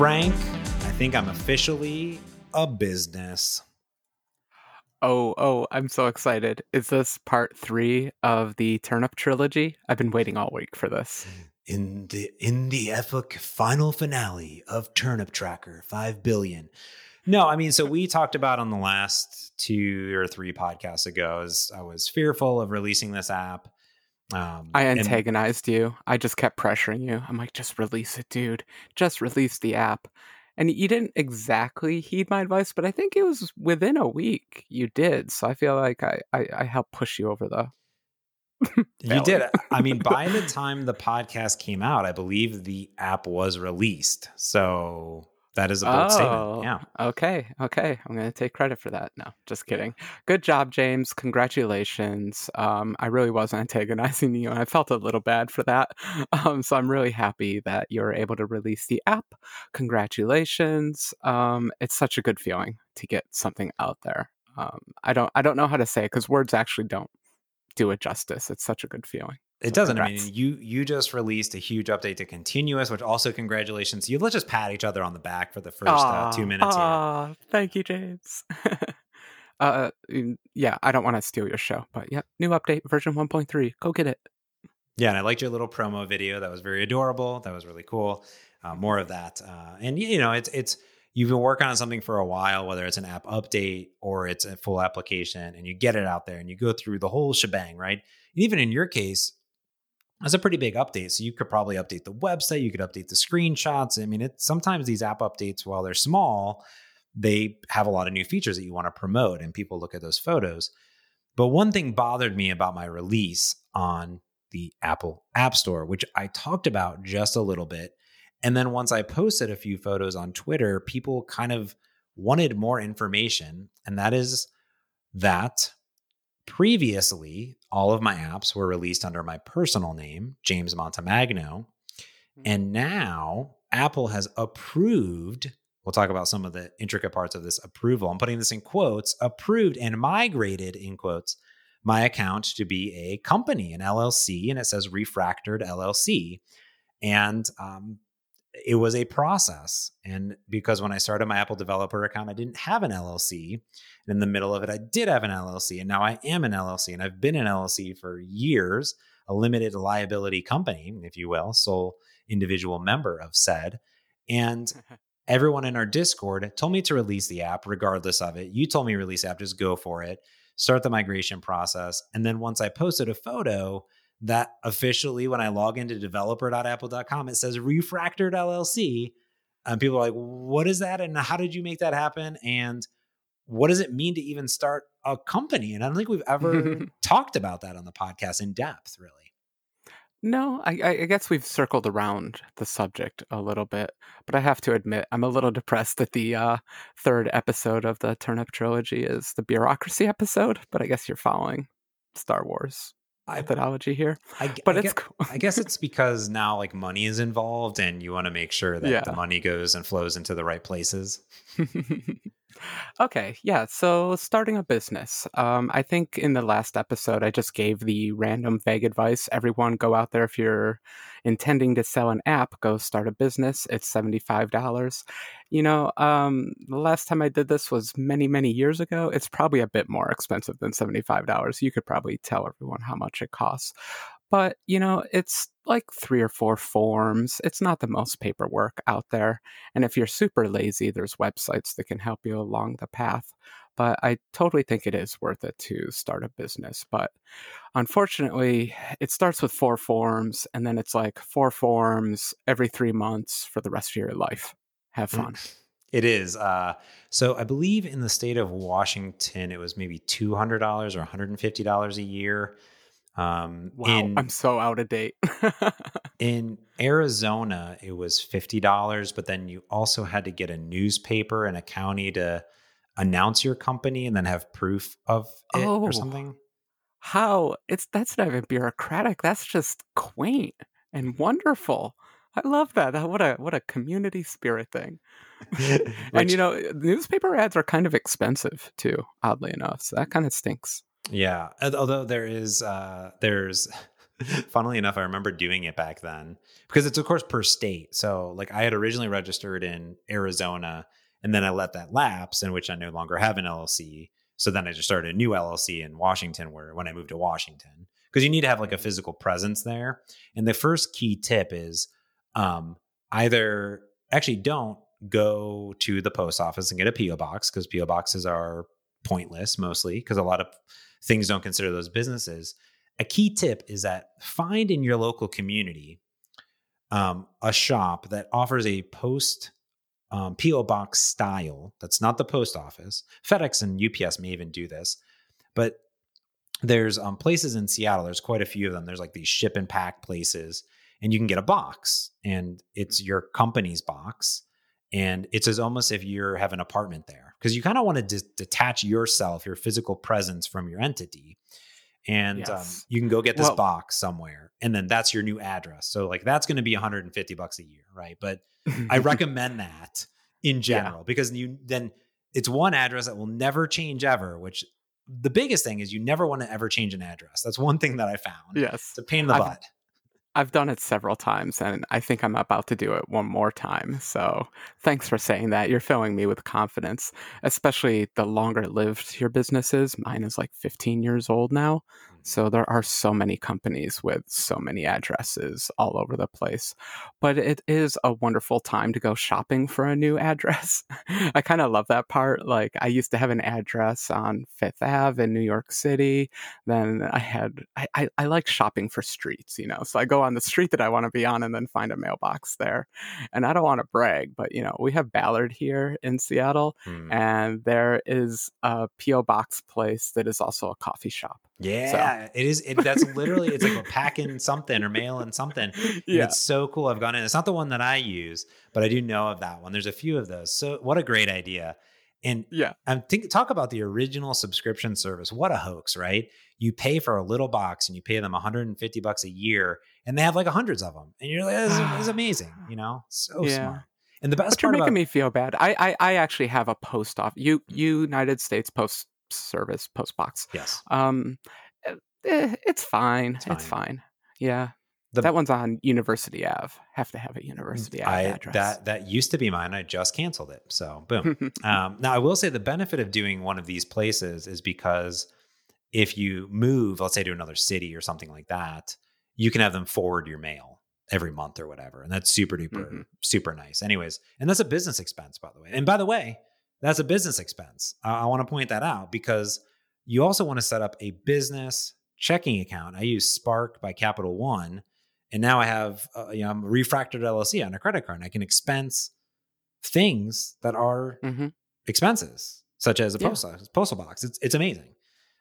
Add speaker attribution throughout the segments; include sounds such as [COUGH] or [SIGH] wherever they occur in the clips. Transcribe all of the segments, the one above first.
Speaker 1: Frank, I think I'm officially a business.
Speaker 2: Oh, oh, I'm so excited. Is this part three of the Turnip trilogy? I've been waiting all week for this.
Speaker 1: In the in the epic final finale of Turnip Tracker 5 billion. No, I mean, so we talked about on the last two or three podcasts ago, as I was fearful of releasing this app.
Speaker 2: Um, I antagonized and, you. I just kept pressuring you. I'm like, just release it, dude. Just release the app. And you didn't exactly heed my advice, but I think it was within a week you did. So I feel like I, I, I helped push you over the. [LAUGHS]
Speaker 1: you did. I mean, by the [LAUGHS] time the podcast came out, I believe the app was released. So that is a bold oh, statement. Yeah.
Speaker 2: Okay. Okay. I'm going to take credit for that. No, just kidding. Good job, James. Congratulations. Um, I really was [LAUGHS] antagonizing you, and I felt a little bad for that. [LAUGHS] Um, so I'm really happy that you're able to release the app. Congratulations. Um, it's such a good feeling to get something out there. Um, I don't. I don't know how to say it because words actually don't do it justice. It's such a good feeling.
Speaker 1: It doesn't. Congrats. I mean, you you just released a huge update to Continuous, which also congratulations. You let's just pat each other on the back for the first uh, two minutes.
Speaker 2: Aw, thank you, James. [LAUGHS] uh, yeah, I don't want to steal your show, but yeah, new update version 1.3. Go get it.
Speaker 1: Yeah, and I liked your little promo video. That was very adorable. That was really cool. Uh, more of that. Uh, and you know, it's it's you've been working on something for a while, whether it's an app update or it's a full application, and you get it out there and you go through the whole shebang, right? And even in your case, that's a pretty big update. So you could probably update the website, you could update the screenshots. I mean, it sometimes these app updates, while they're small, they have a lot of new features that you want to promote and people look at those photos. But one thing bothered me about my release on the Apple App Store, which I talked about just a little bit. And then once I posted a few photos on Twitter, people kind of wanted more information. And that is that Previously, all of my apps were released under my personal name, James Montemagno. And now Apple has approved, we'll talk about some of the intricate parts of this approval. I'm putting this in quotes, approved and migrated in quotes my account to be a company, an LLC, and it says Refractored LLC. And um, it was a process. And because when I started my Apple developer account, I didn't have an LLC. And in the middle of it, I did have an LLC. And now I am an LLC. And I've been an LLC for years, a limited liability company, if you will, sole individual member of said. And [LAUGHS] everyone in our Discord told me to release the app regardless of it. You told me release app, just go for it, start the migration process. And then once I posted a photo, that officially when I log into developer.apple.com, it says refractored LLC. And people are like, what is that? And how did you make that happen? And what does it mean to even start a company? And I don't think we've ever [LAUGHS] talked about that on the podcast in depth, really.
Speaker 2: No, I, I, guess we've circled around the subject a little bit, but I have to admit I'm a little depressed that the uh, third episode of the Turnip trilogy is the bureaucracy episode. But I guess you're following Star Wars methodology here. I, but
Speaker 1: I
Speaker 2: it's
Speaker 1: guess, cool. I guess it's because now like money is involved and you want to make sure that yeah. the money goes and flows into the right places. [LAUGHS]
Speaker 2: okay, yeah. So starting a business. Um, I think in the last episode, I just gave the random vague advice. Everyone, go out there if you're intending to sell an app, go start a business. It's seventy five dollars. You know, um, the last time I did this was many, many years ago. It's probably a bit more expensive than seventy five dollars. You could probably tell everyone how much it costs but you know it's like three or four forms it's not the most paperwork out there and if you're super lazy there's websites that can help you along the path but i totally think it is worth it to start a business but unfortunately it starts with four forms and then it's like four forms every three months for the rest of your life have fun mm.
Speaker 1: It is. Uh, so I believe in the state of Washington, it was maybe $200 or $150 a year
Speaker 2: um, wow, in, I'm so out of date. [LAUGHS]
Speaker 1: in Arizona, it was fifty dollars, but then you also had to get a newspaper and a county to announce your company and then have proof of it oh, or something.
Speaker 2: How it's that's not even bureaucratic. That's just quaint and wonderful. I love that. What a what a community spirit thing. [LAUGHS] Which, and you know, newspaper ads are kind of expensive too, oddly enough. So that kind of stinks.
Speaker 1: Yeah, although there is uh, there's [LAUGHS] Funnily enough, I remember doing it back then because it's of course per state. So like I had originally registered in Arizona and then I let that lapse in which I no longer have an LLC. So then I just started a new LLC in Washington where when I moved to Washington because you need to have like a physical presence there. And the first key tip is um, either actually don't go to the post office and get a PO box because PO boxes are pointless mostly because a lot of things don't consider those businesses. A key tip is that find in your local community um, a shop that offers a post um, PO box style. That's not the post office. FedEx and UPS may even do this, but there's um, places in Seattle. There's quite a few of them. There's like these ship and pack places, and you can get a box, and it's your company's box, and it's as almost if you have an apartment there because you kind of want to detach yourself, your physical presence from your entity. And um, yes. um, you can go get this well, box somewhere, and then that's your new address. So, like, that's going to be 150 bucks a year, right? But I [LAUGHS] recommend that in general yeah. because you then it's one address that will never change ever, which the biggest thing is you never want to ever change an address. That's one thing that I found.
Speaker 2: Yes.
Speaker 1: It's a pain in the I've, butt.
Speaker 2: I've done it several times and I think I'm about to do it one more time. So thanks for saying that. You're filling me with confidence, especially the longer lived your business is. Mine is like 15 years old now. So there are so many companies with so many addresses all over the place. But it is a wonderful time to go shopping for a new [LAUGHS] address. I kind of love that part. Like I used to have an address on Fifth Ave in New York City. Then I had I, I, I like shopping for streets, you know. So I go on the street that I want to be on and then find a mailbox there. And I don't want to brag, but you know, we have Ballard here in Seattle mm. and there is a P.O. box place that is also a coffee shop.
Speaker 1: Yeah, so. It is. It, that's literally it's like packing something or mailing something. Yeah, it's so cool. I've gone in. It's not the one that I use, but I do know of that one. There's a few of those. So what a great idea. And
Speaker 2: yeah,
Speaker 1: I'm think talk about the original subscription service. What a hoax, right? You pay for a little box and you pay them 150 bucks a year, and they have like hundreds of them, and you're like, this, is, [SIGHS] amazing, you know, so yeah. smart. And the best
Speaker 2: but
Speaker 1: part
Speaker 2: you're
Speaker 1: making
Speaker 2: about, me feel bad. I, I I actually have a post off. You United States Post service post box.
Speaker 1: Yes.
Speaker 2: Um, eh, it's fine. It's fine. It's fine. Yeah. The, that one's on University Ave. Have to have a University Ave I, address.
Speaker 1: That that used to be mine. I just canceled it. So boom. [LAUGHS] um, now I will say the benefit of doing one of these places is because if you move, let's say to another city or something like that, you can have them forward your mail every month or whatever, and that's super duper mm-hmm. super nice. Anyways, and that's a business expense, by the way. And by the way, that's a business expense. I want to point that out because you also want to set up a business checking account. I use Spark by Capital One, and now I have uh, you know I'm refractored LLC on a credit card. And I can expense things that are mm-hmm. expenses, such as a yeah. postal postal box. It's it's amazing.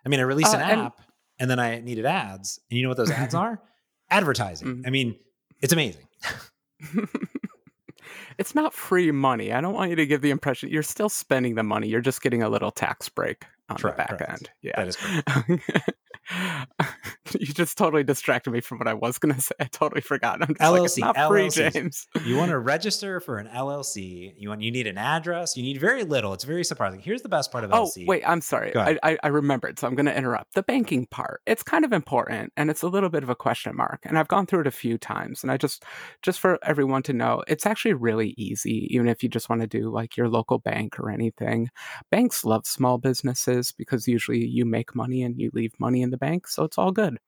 Speaker 1: I mean, I released uh, an app, and, and, then I needed ads, and you know what those ads [LAUGHS] are? Advertising. Mm-hmm. I mean, it's amazing. [LAUGHS]
Speaker 2: it's not free money. I don't want you to give the impression you're still spending the money. You're just getting a little tax break on correct, the back correct. end. Yeah.
Speaker 1: That is correct. [LAUGHS] [LAUGHS]
Speaker 2: you just totally distracted me from what I was going to say. I totally forgot. I'm LLC, like, free, James.
Speaker 1: you want to [LAUGHS] register for an LLC. You want you need an address. You need very little. It's very surprising. Here's the best part of LLC.
Speaker 2: Oh wait, I'm sorry. I, I, I remembered, so I'm going to interrupt. The banking part. It's kind of important, and it's a little bit of a question mark. And I've gone through it a few times, and I just just for everyone to know, it's actually really easy. Even if you just want to do like your local bank or anything, banks love small businesses because usually you make money and you leave money in the bank, so it's all good.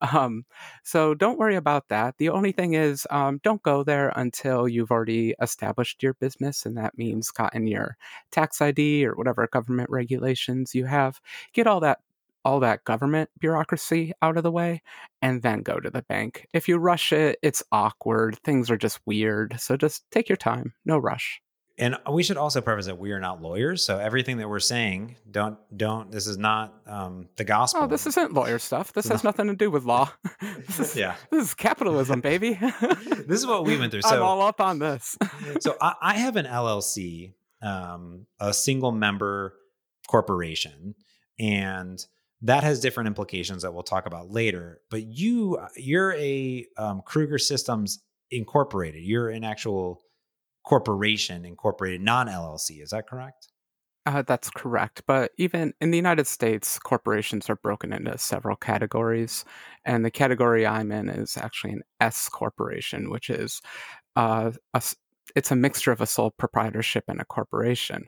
Speaker 2: Um, so don't worry about that. The only thing is, um, don't go there until you've already established your business, and that means gotten your tax ID or whatever government regulations you have. Get all that all that government bureaucracy out of the way and then go to the bank. If you rush it, it's awkward. Things are just weird. So just take your time. No rush
Speaker 1: and we should also preface that we are not lawyers, so everything that we're saying, don't don't. This is not um, the gospel.
Speaker 2: Oh, this isn't lawyer stuff. This no. has nothing to do with law. [LAUGHS] this is,
Speaker 1: yeah,
Speaker 2: this is capitalism, baby. [LAUGHS]
Speaker 1: this is what we went through. [LAUGHS] So
Speaker 2: I'm all up on this.
Speaker 1: so I, I, have an LLC, um, a single member corporation, and that has different implications that we'll talk about later. But you, you're a um, Krueger Systems Incorporated. You're an actual corporation incorporated, non LLC. Is that correct?
Speaker 2: Uh, that's correct. But even in the United States, corporations are broken into several categories. And the category I'm in is actually an S corporation, which is uh, a, it's a mixture of a sole proprietorship and a corporation.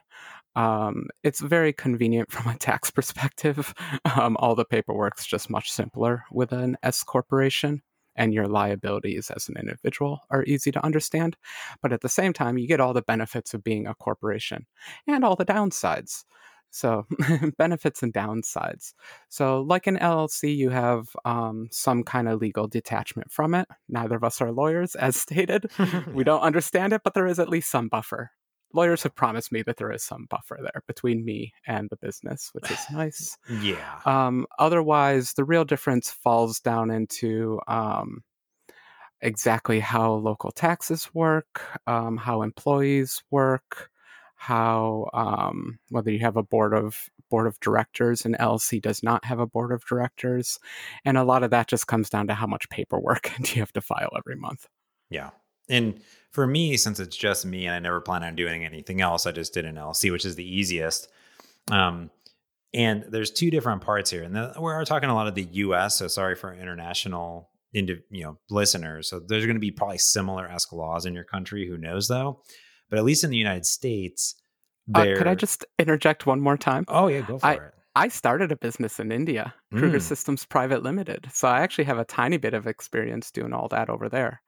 Speaker 2: Um, it's very convenient [LAUGHS] from a tax perspective. [LAUGHS] Um, all the paperwork's just much simpler with an S corporation and your liabilities as an individual are easy to understand. But at the same time, you get all the benefits of being a corporation and all the downsides. So, [LAUGHS] benefits and downsides. So, like an LLC, you have um, some kind of legal detachment from it. Neither of us are lawyers, as [LAUGHS] stated. we don't understand it, but there is at least some buffer lawyers have promised me that there is some buffer there between me and the business, which is [SIGHS] nice.
Speaker 1: yeah.
Speaker 2: Um, otherwise, the real difference falls down into um, exactly how local taxes work, um, how employees work, how um, whether you have a board of board of directors and LLC does not have a board of directors, and a lot of that just comes down to how much paperwork [LAUGHS] do you have to file every month.
Speaker 1: Yeah. And for me, since it's just me and I never plan on doing anything else, I just did an LLC, which is the easiest. Um, and there's two different parts here, and the, we're talking a lot of the U.S. So sorry for international, into you know listeners. So there's going to be probably similar esque laws in your country. Who knows though? But at least in the United States,
Speaker 2: uh, could I just interject one more time?
Speaker 1: Oh yeah, go for
Speaker 2: I,
Speaker 1: it.
Speaker 2: I started a business in India, Krueger
Speaker 1: Mm.
Speaker 2: Systems Private Limited. So I actually have a tiny bit of experience doing all that over there.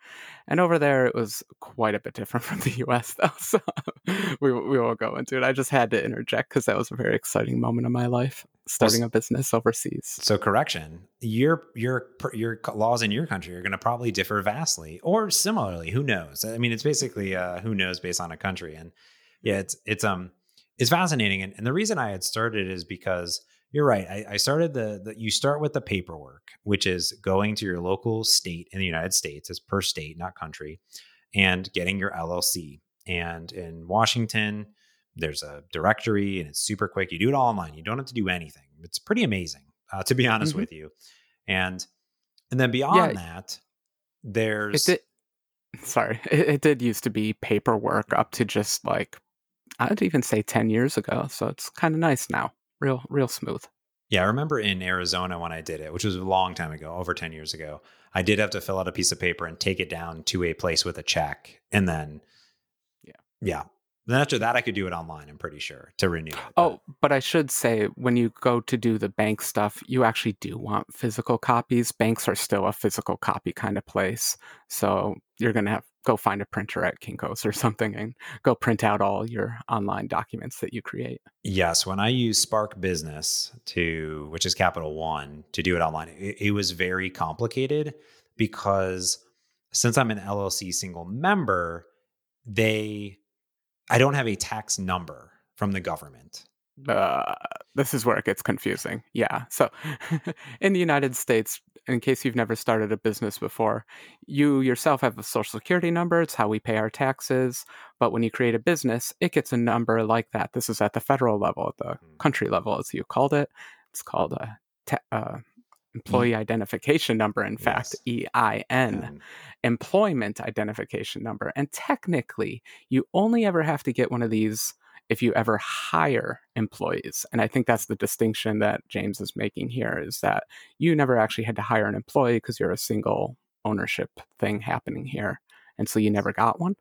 Speaker 2: And over there, it was quite a bit different [LAUGHS] from the US, though. So [LAUGHS] we, we won't go into it. I just had to interject because that was a very exciting moment of my life, starting a business overseas.
Speaker 1: So correction, your your your laws in your country are going to probably differ vastly, or similarly. Who knows? I mean, it's basically uh, who knows based on a country, and yeah, it's it's um it's fascinating. And, and the reason I had started is because you're right. I, I started the, the you start with the paperwork, which is going to your local state in the United States, it's per state, not country, and getting your LLC. And in Washington, there's a directory and it's super quick. You do it all online. You don't have to do anything. It's pretty amazing, uh, to be honest
Speaker 2: Mhm.
Speaker 1: with you. And and then beyond
Speaker 2: Yeah.
Speaker 1: that,
Speaker 2: It
Speaker 1: there's
Speaker 2: did, sorry, [LAUGHS] it, it did used to be paperwork up to just like, I'd even say 10 years ago. So it's kind of nice now. Real, real smooth.
Speaker 1: Yeah, I remember in Arizona when I did it, which was a long time ago, over 10 years ago, I did have to fill out a piece of paper and take it down to a place with a check. And then,
Speaker 2: Yeah.
Speaker 1: Yeah. Then after that, I could do it online, I'm pretty sure, to renew it.
Speaker 2: Oh, but I should say when you go to do the bank stuff, you actually do want physical copies. Banks are still a physical copy kind of place. So you're going to have go find a printer at Kinko's or something and go print out all your online documents that you create.
Speaker 1: Yes, when I use Spark Business to, which is Capital One, to do it online, it, it was very complicated because since I'm an LLC single member, they, I don't have a tax number from the government.
Speaker 2: Uh, this is where it gets confusing. Yeah. So [LAUGHS] in the United States, in case you've never started a business before, you yourself have a social security number. It's how we pay our taxes. But when you create a business, it gets a number like that. This is at the federal level, at the
Speaker 1: Mm.
Speaker 2: country level, as you called it. It's called a ta- uh, employee identification number, in fact, EIN
Speaker 1: And
Speaker 2: employment identification number. And technically, you only ever have to get one of these if you ever hire employees. And I think that's the distinction that James is making here is that you never actually had to hire an employee because you're a single ownership thing happening here. And so you never got one.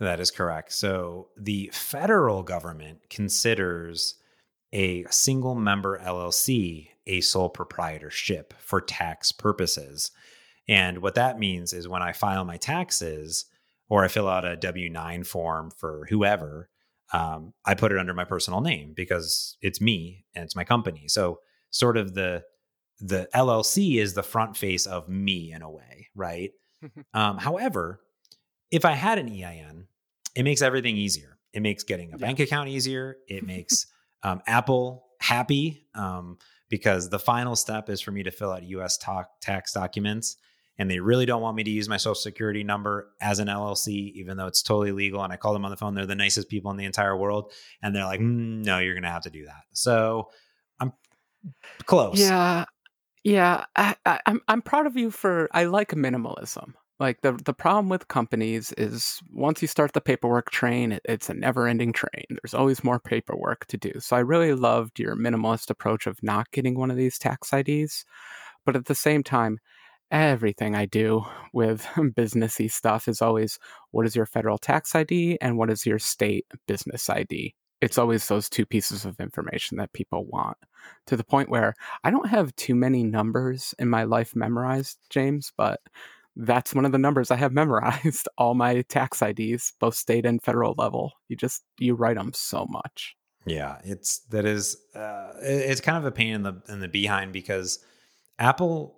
Speaker 1: That is correct. So the federal government considers a single member LLC a sole proprietorship for tax purposes. And what that means is when I file my taxes or I fill out a W 9 form for whoever, um, I put it under my personal name because it's me and it's my company. So, sort of the the LLC is the front face of me in a way, right? [LAUGHS] um, however, if I had an EIN, it makes everything easier. It makes getting a
Speaker 2: Yeah.
Speaker 1: bank account easier. It [LAUGHS] makes um, Apple happy um, because the final step is for me to fill out US ta- tax documents. And they really don't want me to use my social security number as an LLC, even though it's totally legal. And I call them on the phone. They're the nicest people in the entire world. And they're like, "Mm, no, you're going to have to do that. So I'm close.
Speaker 2: Yeah. Yeah. I, I, I'm, I'm proud of you for, I like minimalism. Like the the problem with companies is once you start the paperwork train, it, it's a never ending train. There's always more paperwork to do. So I really loved your minimalist approach of not getting one of these tax IDs, but at the same time, everything I do with [LAUGHS] businessy stuff is always what is your federal tax ID and what is your state business ID. It's always those two pieces of information that people want to the point where I don't have too many numbers in my life memorized, James, but that's one of the numbers I have [LAUGHS] memorized. All my tax IDs, both state and federal level. You just you write them so much.
Speaker 1: Yeah, it's that is uh, it's kind of a pain in the in the behind because Apple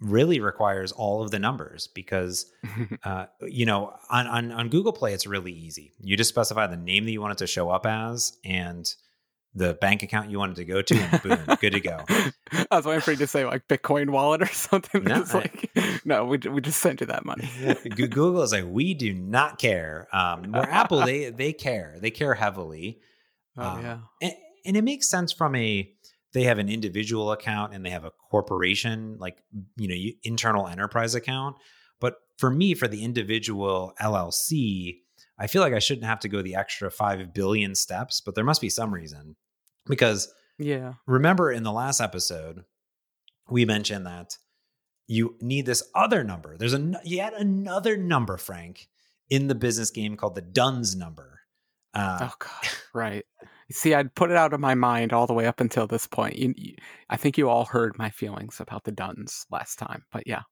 Speaker 1: really requires all of the numbers because [LAUGHS] uh, you know on, on on Google Play it's really easy. You just specify the name that you want it to show up as and the bank account you wanted to go to, and boom, good to go. [LAUGHS]
Speaker 2: I was waiting for you to say like Bitcoin wallet or [LAUGHS] something.
Speaker 1: No,
Speaker 2: It's like, no, we we just sent you that money.
Speaker 1: Google is like, we do not care. Um, where Apple, they they care. They care heavily,
Speaker 2: Oh
Speaker 1: Um,
Speaker 2: yeah.
Speaker 1: and, and it makes sense from a. They have an individual account and they have a corporation, like you know, you, internal enterprise account. But for me, for the individual LLC, I feel like I shouldn't have to go the extra five billion steps. But there must be some reason, because
Speaker 2: Yeah.
Speaker 1: remember in the last episode we mentioned that you need this other number there's a yet another number frank in the business game called the duns number uh,
Speaker 2: Oh god. Right. See, I'd put it out of my mind all the way up until this point. You, you, I think you all heard my feelings about the Duns last time, but yeah.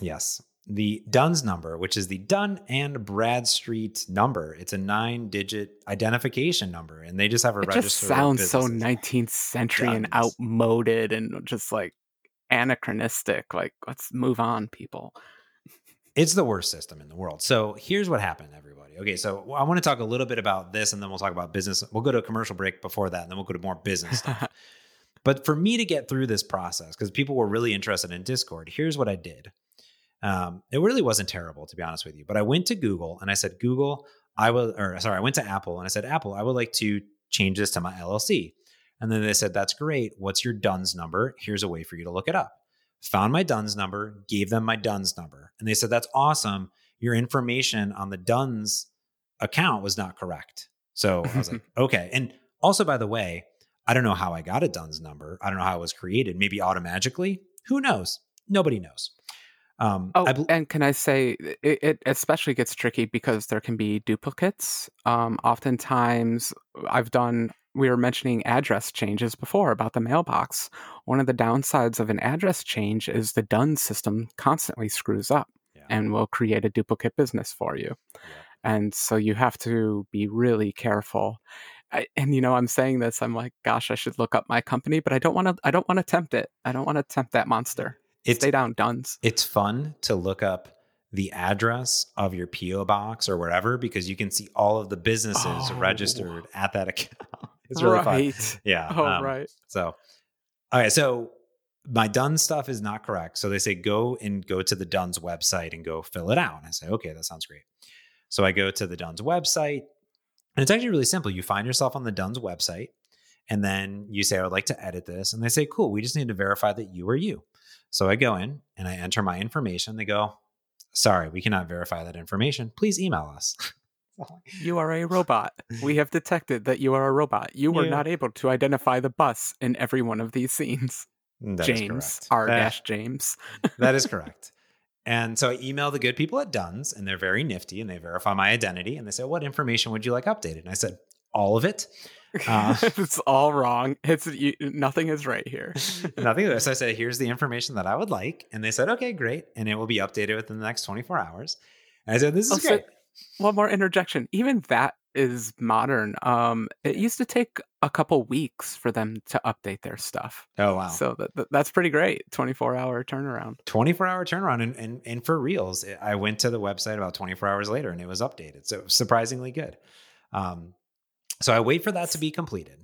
Speaker 1: yes the duns number which is the dun and bradstreet number it's a nine digit identification number and they just have a
Speaker 2: It
Speaker 1: register
Speaker 2: just sounds so 19th century and outmoded and just like anachronistic. Like, let's move on, people.
Speaker 1: It's the worst system in the world. So here's what happened, everybody. Okay, so I want to talk a little bit about this and then we'll talk about business. We'll go to a commercial break before that and then we'll go to more business stuff. [LAUGHS] but for me to get through this process, because people were really interested in Discord, here's what I did. Um, it really wasn't terrible, to be honest with you. But I went to Google and I said, Google, I will, or sorry, I went to Apple and I said, Apple, I would like to change this to my LLC. And then they said, That's great. What's your DUNS number? Here's a way for you to look it up. Found my DUNS number, gave them my DUNS number. And they said, That's awesome. Your information on the DUNS account was not correct. So I was like, [LAUGHS] Okay. And also, by the way, I don't know how I got a DUNS number. I don't know how it was created. Maybe automatically. Who knows? Nobody knows. Um,
Speaker 2: Oh,
Speaker 1: I bel-
Speaker 2: and can I say it, it especially gets tricky because there can be duplicates. Um, oftentimes, I've done. We were mentioning address changes before about the mailbox. One of the downsides of an address change is the DUN system constantly screws up
Speaker 1: Yeah.
Speaker 2: and will create a duplicate business for you. And so you have to be really careful. I, and you know, I'm saying this. I'm like, gosh, I should look up my company, but I don't want to. I don't want to tempt it. I don't want to tempt that monster.
Speaker 1: it's
Speaker 2: Stay down, Duns.
Speaker 1: it's fun to look up the address of your PO box or wherever because you can see all of the businesses
Speaker 2: Oh.
Speaker 1: registered at that [LAUGHS] account. It's really fun. Yeah.
Speaker 2: Oh,
Speaker 1: um,
Speaker 2: right.
Speaker 1: So, okay. So my Duns stuff is not correct. So they say go and go to the Duns website and go fill it out. And I say, okay, that sounds great. So I go to the Duns website and it's actually really simple. You find yourself on the Duns website and then you say, I would like to edit this. And they say, cool, we just need to verify that you are you. So I go in and I enter my information. They go, sorry, we cannot verify that information. Please email us.
Speaker 2: You are a robot. We have detected that you are a robot. You were
Speaker 1: Yeah.
Speaker 2: not able to identify the bus in every one of these scenes.
Speaker 1: That is
Speaker 2: James. R dash James. [LAUGHS]
Speaker 1: that is correct. And so I email the good people at Duns, and they're very nifty, and they verify my identity, and they say, "What information would you like updated?" And I said, "All of it." Uh, [LAUGHS]
Speaker 2: it's all wrong. It's you, nothing is right here. [LAUGHS]
Speaker 1: Nothing. of this. I said, "Here's the information that I would like," and they said, "Okay, great," and it will be updated within the next 24 hours. And I said, "This is
Speaker 2: Oh, so-
Speaker 1: great."
Speaker 2: One more interjection. Even that is modern. Um, it used to take a couple weeks for them to update their stuff.
Speaker 1: Oh wow!
Speaker 2: So that, that- that's pretty great. Twenty four hour turnaround.
Speaker 1: 24 hour turnaround, and, and and for reals, I went to the website about 24 hours later, and it was updated. So surprisingly good. Um, so I wait for that to be completed.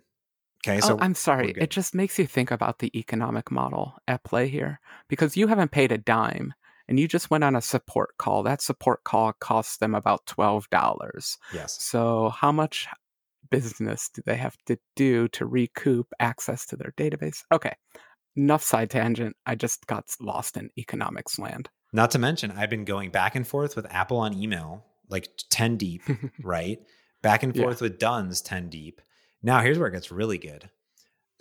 Speaker 1: Okay, so
Speaker 2: oh, I'm sorry. It just makes you think about the economic model at play here because you haven't paid a dime and you just went on a support call. That support call costs them about $12.
Speaker 1: yes.
Speaker 2: So, how much business do they have to do to recoup access to their database? Okay. Enough side tangent. I just got lost in economics land.
Speaker 1: Not to mention, I've been going back and forth with Apple on email, like 10 deep, [LAUGHS] right? Back and
Speaker 2: Yeah.
Speaker 1: forth with Duns 10 deep. Now, here's where it gets really good.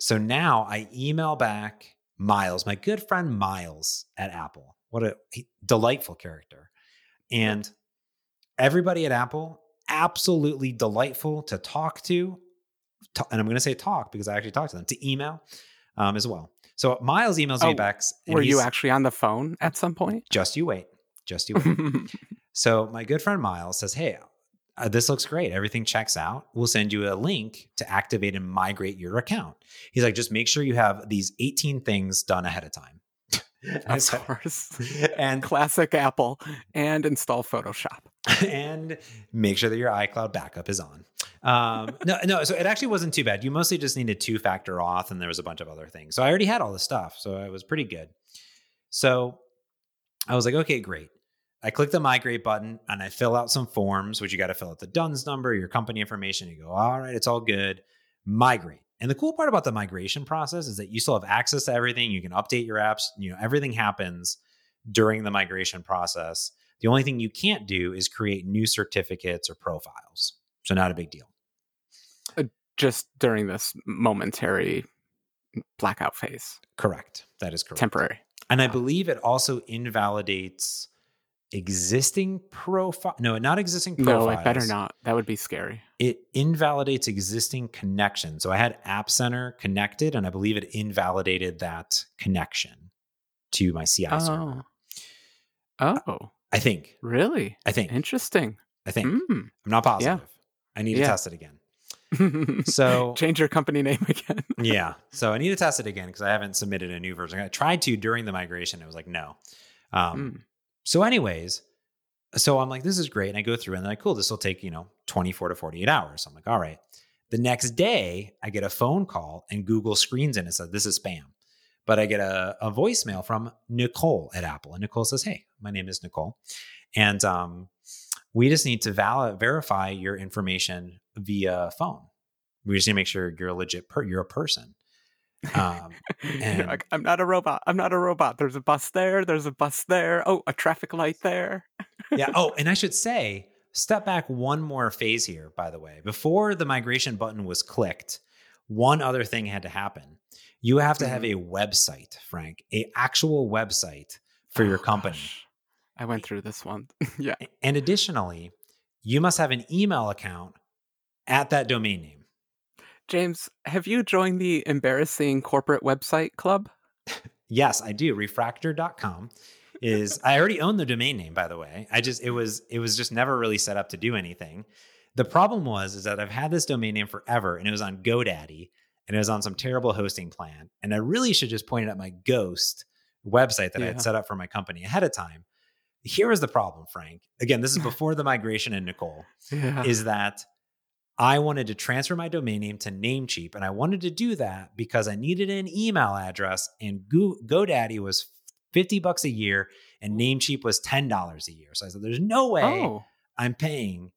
Speaker 1: So now I email back Miles, my good friend Miles at Apple. What a delightful character. And everybody at Apple, absolutely delightful to talk to. Ta- And I'm going to say talk because I actually talked to them, to email um, as well. So Miles emails me
Speaker 2: Oh,
Speaker 1: back.
Speaker 2: Were you actually on the phone at some point?
Speaker 1: Just you wait. Just you [LAUGHS] wait. So my good friend Miles says, "Hey, uh, this looks great. Everything checks out. We'll send you a link to activate and migrate your account." He's like, "Just make sure you have these 18 things done ahead of time." [LAUGHS]
Speaker 2: Of course. [LAUGHS]
Speaker 1: and
Speaker 2: Classic Apple and install Photoshop. [LAUGHS]
Speaker 1: and make sure that your iCloud backup is on. Um, no, no. So it actually wasn't too bad. You mostly just needed two factor auth, and there was a bunch of other things. So I already had all this stuff, so it was pretty good. So I was like, okay, great. I click the migrate button and I fill out some forms, which you got to fill out the DUNS number, your company information. You go, all right, it's all good. Migrate. And the cool part about the migration process is that you still have access to everything. You can update your apps. You know, everything happens during the migration process. The only thing you can't do is create new certificates or profiles. So not a big deal.
Speaker 2: Uh, just during this momentary blackout phase,
Speaker 1: Correct. That is correct.
Speaker 2: temporary.
Speaker 1: And I believe it also invalidates existing profile. No, not existing profiles.
Speaker 2: No, it better not. That would be scary.
Speaker 1: It invalidates existing connection. So I had App Center connected, and I believe it invalidated that connection to my CI server.
Speaker 2: Oh. Oh,
Speaker 1: I think.
Speaker 2: really?
Speaker 1: I think.
Speaker 2: Interesting.
Speaker 1: I think.
Speaker 2: Mm.
Speaker 1: I'm not positive. I need to
Speaker 2: Yeah.
Speaker 1: test it again. [LAUGHS] So
Speaker 2: change your company name again. [LAUGHS]
Speaker 1: yeah. So I need to test it again because I haven't submitted a new version. I tried to during the migration. It was like, no. Um,
Speaker 2: Mm.
Speaker 1: So, anyways, so I'm like, this is great. And I go through and I'm like, cool, this will take, you know, 24 to 48 hours. I'm like, all right. The next day, I get a phone call and Google screens in and says, this is spam. But I get a, a voicemail from Nicole at Apple. And Nicole says, hey, my name is Nicole. And um, we just need to val- verify your information via phone. We just need to make sure you're a legit, per- you're a person. Um, [LAUGHS] and-
Speaker 2: like, I'm not a robot. I'm not a robot. There's a bus there. There's a bus there. Oh, a traffic light there.
Speaker 1: yeah. Oh, [LAUGHS] and I should say, step back one more phase here, by the way. Before the migration button was clicked, one other thing had to happen. You have to have a website, Frank, a actual website for your
Speaker 2: Oh,
Speaker 1: company.
Speaker 2: gosh. I went through this one. [LAUGHS] yeah.
Speaker 1: And additionally, you must have an email account at that domain name.
Speaker 2: James, have you joined the embarrassing corporate website club?
Speaker 1: Yes, I do. Refractor.com is I already own the domain name, by the way. I just it was it was just never really set up to do anything. The problem was is that I've had this domain name forever and it was on GoDaddy and it was on some terrible hosting plan. And I really should just point it at my ghost website that I had set up for my company ahead of time. Here is the problem, Frank. Again, this is [LAUGHS] before the migration and Nicole
Speaker 2: Yeah.
Speaker 1: is that I wanted to transfer my domain name to Namecheap, and I wanted to do that because I needed an email address, and Go- GoDaddy was fifty bucks a year, and Namecheap was ten dollars a year. So I said, "There's no way
Speaker 2: oh,
Speaker 1: I'm paying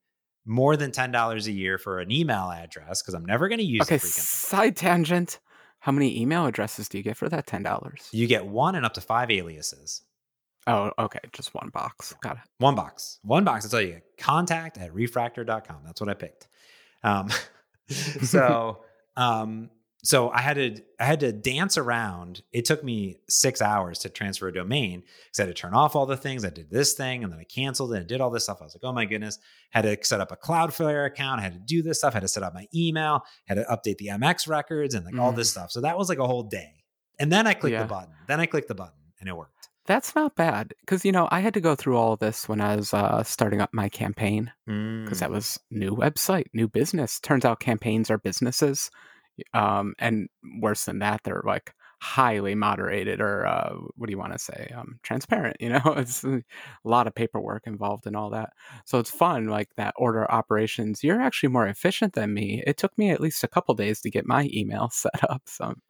Speaker 1: more than ten dollars a year for an email address because I'm never going to use
Speaker 2: okay.
Speaker 1: the freaking thing."
Speaker 2: Side tangent. How many email addresses do you get for that ten dollars?
Speaker 1: You get one and up to five aliases.
Speaker 2: Oh, okay, just one box. Got it.
Speaker 1: One box. One box. That's all you get. Contact at refractor.com. That's what I picked. Um, [LAUGHS] so um, so I had to I had to dance around. It took me six hours to transfer a domain because I had to turn off all the things. I did this thing and then I canceled it and did all this stuff. I was like, oh my goodness. Had to set up a Cloudflare account. I had to do this stuff. had to set up my email. Had to update the MX records and like all this stuff. So that was like a whole day. And then I clicked
Speaker 2: Yeah.
Speaker 1: the button. Then I clicked the button and it worked.
Speaker 2: That's not bad because you know I had to go through all of this when I was uh, starting up my campaign because that
Speaker 1: Mm.
Speaker 2: was new website, new business. Turns out campaigns are businesses, um, and worse than that, they're like highly moderated or uh, what do you want to say? Um, transparent. You [LAUGHS] know, it's a lot of paperwork involved in all that. So it's fun, like that order operations. You're actually more efficient than me. It took me at least a couple days to get my email [LAUGHS] set up, so I'm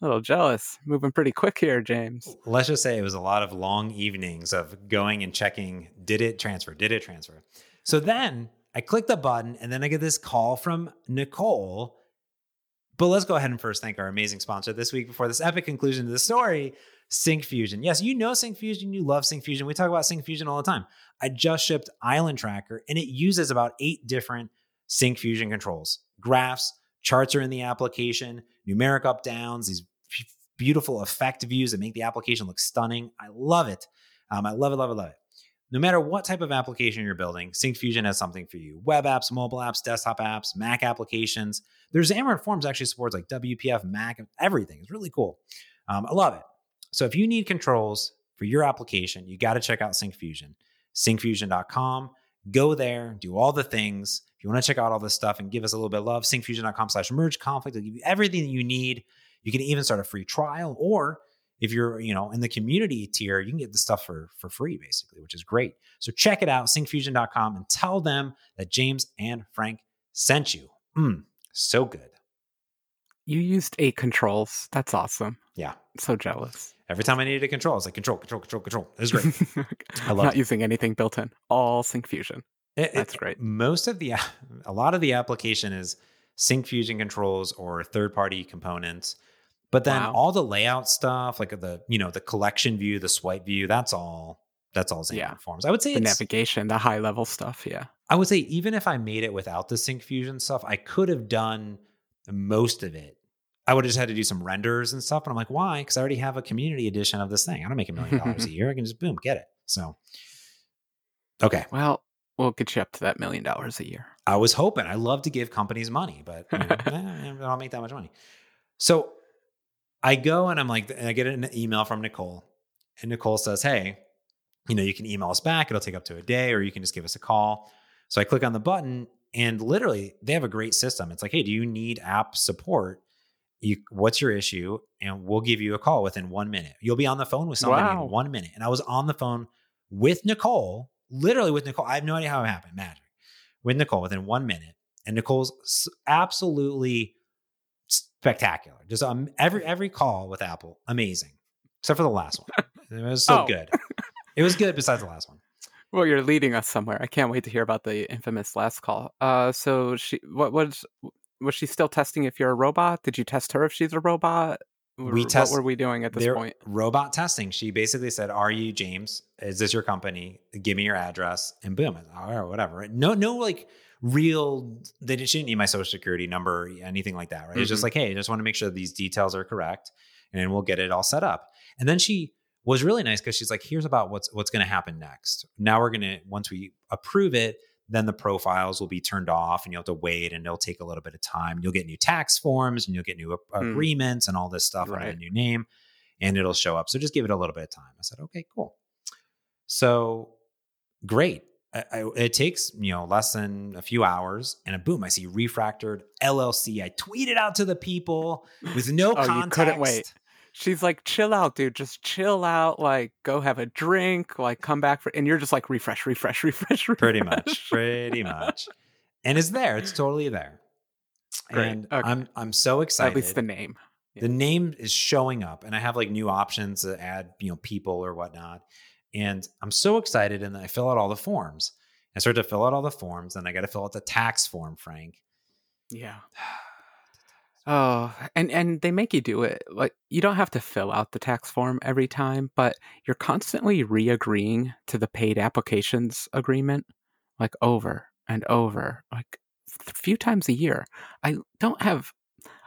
Speaker 2: a little jealous. Moving pretty quick here, James.
Speaker 1: let's just say it was a lot of long evenings of going and checking did it transfer did it transfer so then i click the button and then i get this call from nicole but let's go ahead and first thank our amazing sponsor this week before this epic conclusion to the story Syncfusion. Yes, you know Syncfusion. You love Syncfusion. We talk about Syncfusion all the time. I just shipped Island Tracker and it uses about eight different Syncfusion controls. Graphs, charts are in the application, numeric up downs, these beautiful effect views that make the application look stunning. I love it. Um, I love it, love it, love it. No matter what type of application you're building, Syncfusion has something for you. Web apps, mobile apps, desktop apps, Mac applications. There's Xamarin Forms actually supports like WPF, Mac, everything. It's really cool. Um, I love it. So if you need controls for your application, you got to check out Syncfusion. Syncfusion.com. Go there, do all the things. If you want to check out all this stuff and give us a little bit of love, syncfusion.com slash merge conflict. It'll give you everything that you need. You can even start a free trial, or if you're, you know, in the community tier, you can get the stuff for for free, basically, which is great. So check it out, syncfusion.com, and tell them that James and Frank sent you. Mm, so good.
Speaker 2: You used eight controls. That's awesome.
Speaker 1: Yeah.
Speaker 2: So jealous.
Speaker 1: Every time I needed a control, I was like, control, control, control, control. It was great. [LAUGHS]
Speaker 2: I love Not it. using anything built in. All Syncfusion.
Speaker 1: It,
Speaker 2: That's
Speaker 1: it,
Speaker 2: great.
Speaker 1: Most of the, a lot of the application is Syncfusion controls or third party components. But then wow. all the layout stuff, like the, you know, the collection view, the swipe view, that's all, that's all Xamarin yeah. Forms. I would say
Speaker 2: the navigation, the high level stuff. Yeah.
Speaker 1: I would say even if I made it without the Syncfusion stuff, I could have done most of it I would have just had to do some renders and stuff. And I'm like, why? Because I already have a community edition of this thing. I don't make a million dollars a [LAUGHS] year. I can just boom, get it. So, okay.
Speaker 2: Well, we'll get you up to that million dollars a year.
Speaker 1: I was hoping. I love to give companies money, but you know, [LAUGHS] eh, I don't make that much money. So I go and I'm like, and I get an email from Nicole, and Nicole says, "Hey, you know, you can email us back. It'll take up to a day, or you can just give us a call." So I click on the button, and literally, they have a great system. It's like, "Hey, do you need app support?" you, what's your issue? And we'll give you a call within one minute. You'll be on the phone with somebody wow. in one minute. And I was on the phone with Nicole, literally with Nicole. I have no idea how it happened. Magic. With Nicole within one minute. And Nicole's absolutely spectacular. Just um, every every call with Apple, amazing. Except for the last one. It was so oh. good. It was good besides the last one.
Speaker 2: Well, you're leading us somewhere. I can't wait to hear about the infamous last call. Uh, so she, what was was she still testing if you're a robot? Did you test her if she's a robot?
Speaker 1: We test,
Speaker 2: what were we doing at this point?
Speaker 1: Robot testing. She basically said, "Are you James? Is this your company? Give me your address." And boom, or whatever. No, no, like real. They didn't, she didn't need my social security number, anything like that. Right? Mm-hmm. It's just mm-hmm. like, hey, I just want to make sure these details are correct, and we'll get it all set up. And then she was really nice because she's like, "Here's about what's what's going to happen next. Now we're gonna once we approve it." then the profiles will be turned off and you'll have to wait and it'll take a little bit of time. You'll get new tax forms and you'll get new mm. agreements and all this stuff right. under a new name and it'll show up. So just give it a little bit of time. I said, okay, cool. So great. I, I, it takes you know less than a few hours, and a boom! I see refractored LLC. I tweeted out to the people with no oh, context. You couldn't wait
Speaker 2: she's like, chill out, dude. Just chill out. Like, go have a drink. Like, come back for. And you're just like, refresh, refresh, [LAUGHS] refresh, refresh.
Speaker 1: Pretty much. Pretty much. And it's there. It's totally there. Great. And okay. I'm I'm so excited.
Speaker 2: At least the name.
Speaker 1: Yeah. The name is showing up, and I have like new options to add, you know, people or whatnot. And I'm so excited, and I fill out all the forms. I start to fill out all the forms, and I got to fill out the tax form, Frank.
Speaker 2: Yeah. Oh, and and they make you do it. Like you don't have to fill out the tax form every time, but you're constantly re-agreeing to the paid applications agreement like over and over, like a few times a year. I don't have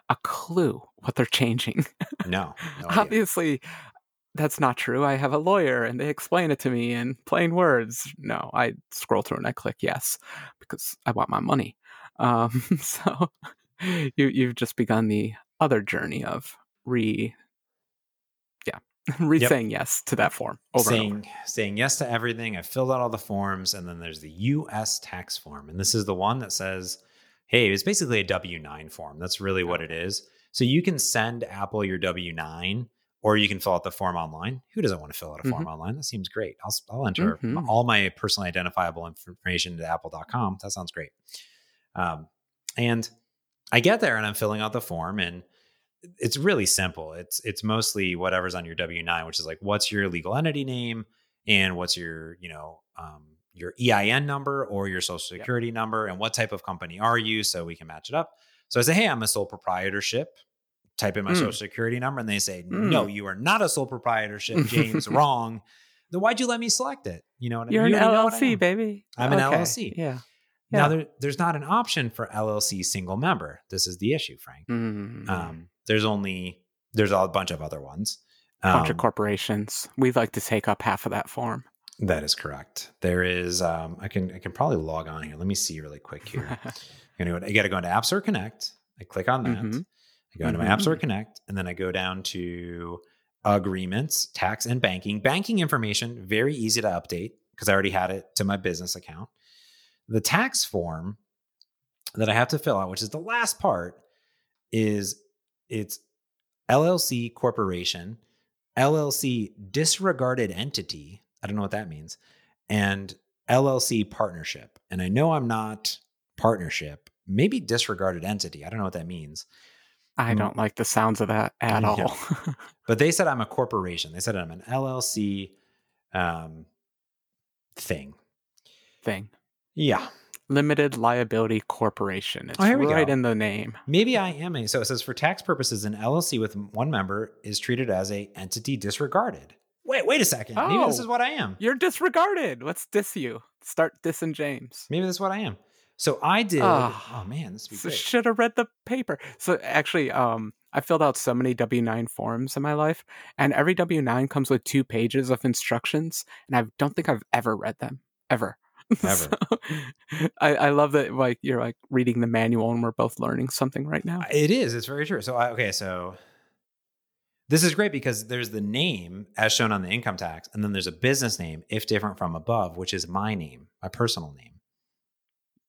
Speaker 2: a clue what they're changing.
Speaker 1: No.
Speaker 2: no [LAUGHS] Obviously that's not true. I have a lawyer and they explain it to me in plain words. No, I scroll through and I click yes because I want my money. Um, [LAUGHS] so you you've just begun the other journey of re yeah re [LAUGHS] yep. saying yes to that form over
Speaker 1: saying saying yes to everything i filled out all the forms and then there's the us tax form and this is the one that says hey it's basically a w9 form that's really what it is so you can send apple your w9 or you can fill out the form online. Who doesn't want to fill out a form mm-hmm. online? That seems great. I'll, I'll enter mm-hmm. all my personally identifiable information into apple.com. That sounds great. Um, and I get there and I'm filling out the form and it's really simple. It's it's mostly whatever's on your W nine, which is like what's your legal entity name and what's your you know um, your EIN number or your social security yep. number and what type of company are you, so we can match it up. So I say, hey, I'm a sole proprietorship. Type in my
Speaker 2: Mm.
Speaker 1: social security number and they say, no, you are not a sole proprietorship, James, [LAUGHS] wrong. Then why'd you let me select it? You know what
Speaker 2: You're
Speaker 1: I
Speaker 2: an
Speaker 1: mean? You already know what I
Speaker 2: LLC, baby.
Speaker 1: I'm an LLC.
Speaker 2: Yeah.
Speaker 1: Now, there, there's not an option for LLC single member. This is the issue, Frank.
Speaker 2: Mm.
Speaker 1: Um, there's only, there's a bunch of other ones.
Speaker 2: bunch
Speaker 1: Um,
Speaker 2: of corporations. We'd like to take up half of that form.
Speaker 1: That is correct. There is, um, I can, I can probably log on here. Let me see really quick here. [LAUGHS] I'm I got to go into App Store Connect. I click on that.
Speaker 2: Mhm.
Speaker 1: I go into my App Store
Speaker 2: Mhm.
Speaker 1: Connect, and then I go down to agreements, tax, and banking. Banking information, very easy to update because I already had it to my business account. The tax form that I have to fill out, which is the last part, is it's LLC corporation, LLC disregarded entity. I don't know what that means, and LLC partnership. And I know I'm not partnership, maybe disregarded entity. I don't know what that means.
Speaker 2: I
Speaker 1: Mm.
Speaker 2: don't like the sounds of that at
Speaker 1: No.
Speaker 2: all. [LAUGHS]
Speaker 1: But they said I'm a corporation. They said I'm an LLC um, thing.
Speaker 2: Thing.
Speaker 1: Yeah.
Speaker 2: Limited liability corporation. It's
Speaker 1: Oh,
Speaker 2: right
Speaker 1: go.
Speaker 2: in the name.
Speaker 1: Maybe I am a. So it says for tax purposes, an LLC with one member is treated as a entity disregarded. Wait, wait a second. Maybe this
Speaker 2: Oh.
Speaker 1: is what I am.
Speaker 2: You're disregarded. Let's diss you. Start dissing James.
Speaker 1: Maybe this is what I am. So I did.
Speaker 2: Ah.
Speaker 1: oh man, this would be
Speaker 2: So
Speaker 1: great.
Speaker 2: should have read the paper. So actually, um, I filled out so many W nine forms in my life, and every W nine comes with two pages of instructions, and I don't think I've ever read them ever. [LAUGHS]
Speaker 1: Ever.
Speaker 2: So, I, I love that like you're like reading the manual and we're both learning something right now.
Speaker 1: It is. It's very true. So I, okay, so this is great because there's the name as shown on the income tax, and then there's a business name, if different from above, which is my name, my personal name.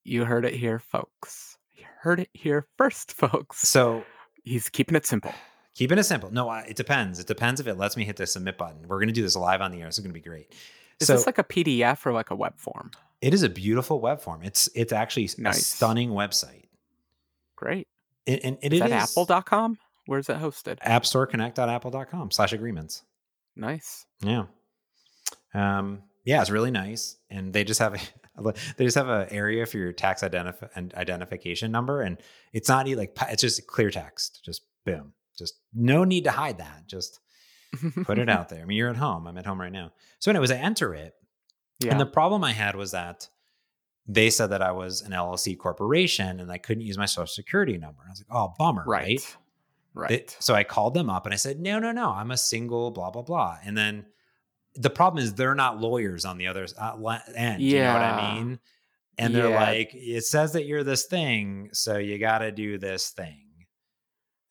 Speaker 2: You heard it here, folks. You heard it here first, [LAUGHS] folks.
Speaker 1: So
Speaker 2: He's keeping it simple.
Speaker 1: keeping it simple. No, I- it depends. It depends if it lets me hit the submit button. We're going to do this live on the air. This is going to be great.
Speaker 2: Is
Speaker 1: so
Speaker 2: this like a PDF or like a web form?
Speaker 1: it is a beautiful web form. It's it's actually a stunning website.
Speaker 2: Great.
Speaker 1: And, and it
Speaker 2: Is that
Speaker 1: is
Speaker 2: apple.com? Where's it hosted?
Speaker 1: appstoreconnect.apple.com slash agreements.
Speaker 2: Nice.
Speaker 1: Yeah. Um, yeah, it's really nice. And they just have a, they just have an area for your tax identif- and identification number. And it's not like, it's just clear text. Just boom. Just no need to hide that. Just put it [LAUGHS] out there. I mean, you're at home. I'm at home right now. So, anyways, I enter it.
Speaker 2: Yeah.
Speaker 1: And the problem I had was that they said that I was an LLC corporation and I couldn't use my social security number. I was like, oh, bummer.
Speaker 2: right.
Speaker 1: right?
Speaker 2: Right.
Speaker 1: They- so I called them up and I said, no, no, no, I'm a single, blah, blah, blah. And then the problem is they're not lawyers on the other uh, end. You know what I mean? And they're
Speaker 2: Yeah.
Speaker 1: like, it says that you're this thing, so you got to do this thing.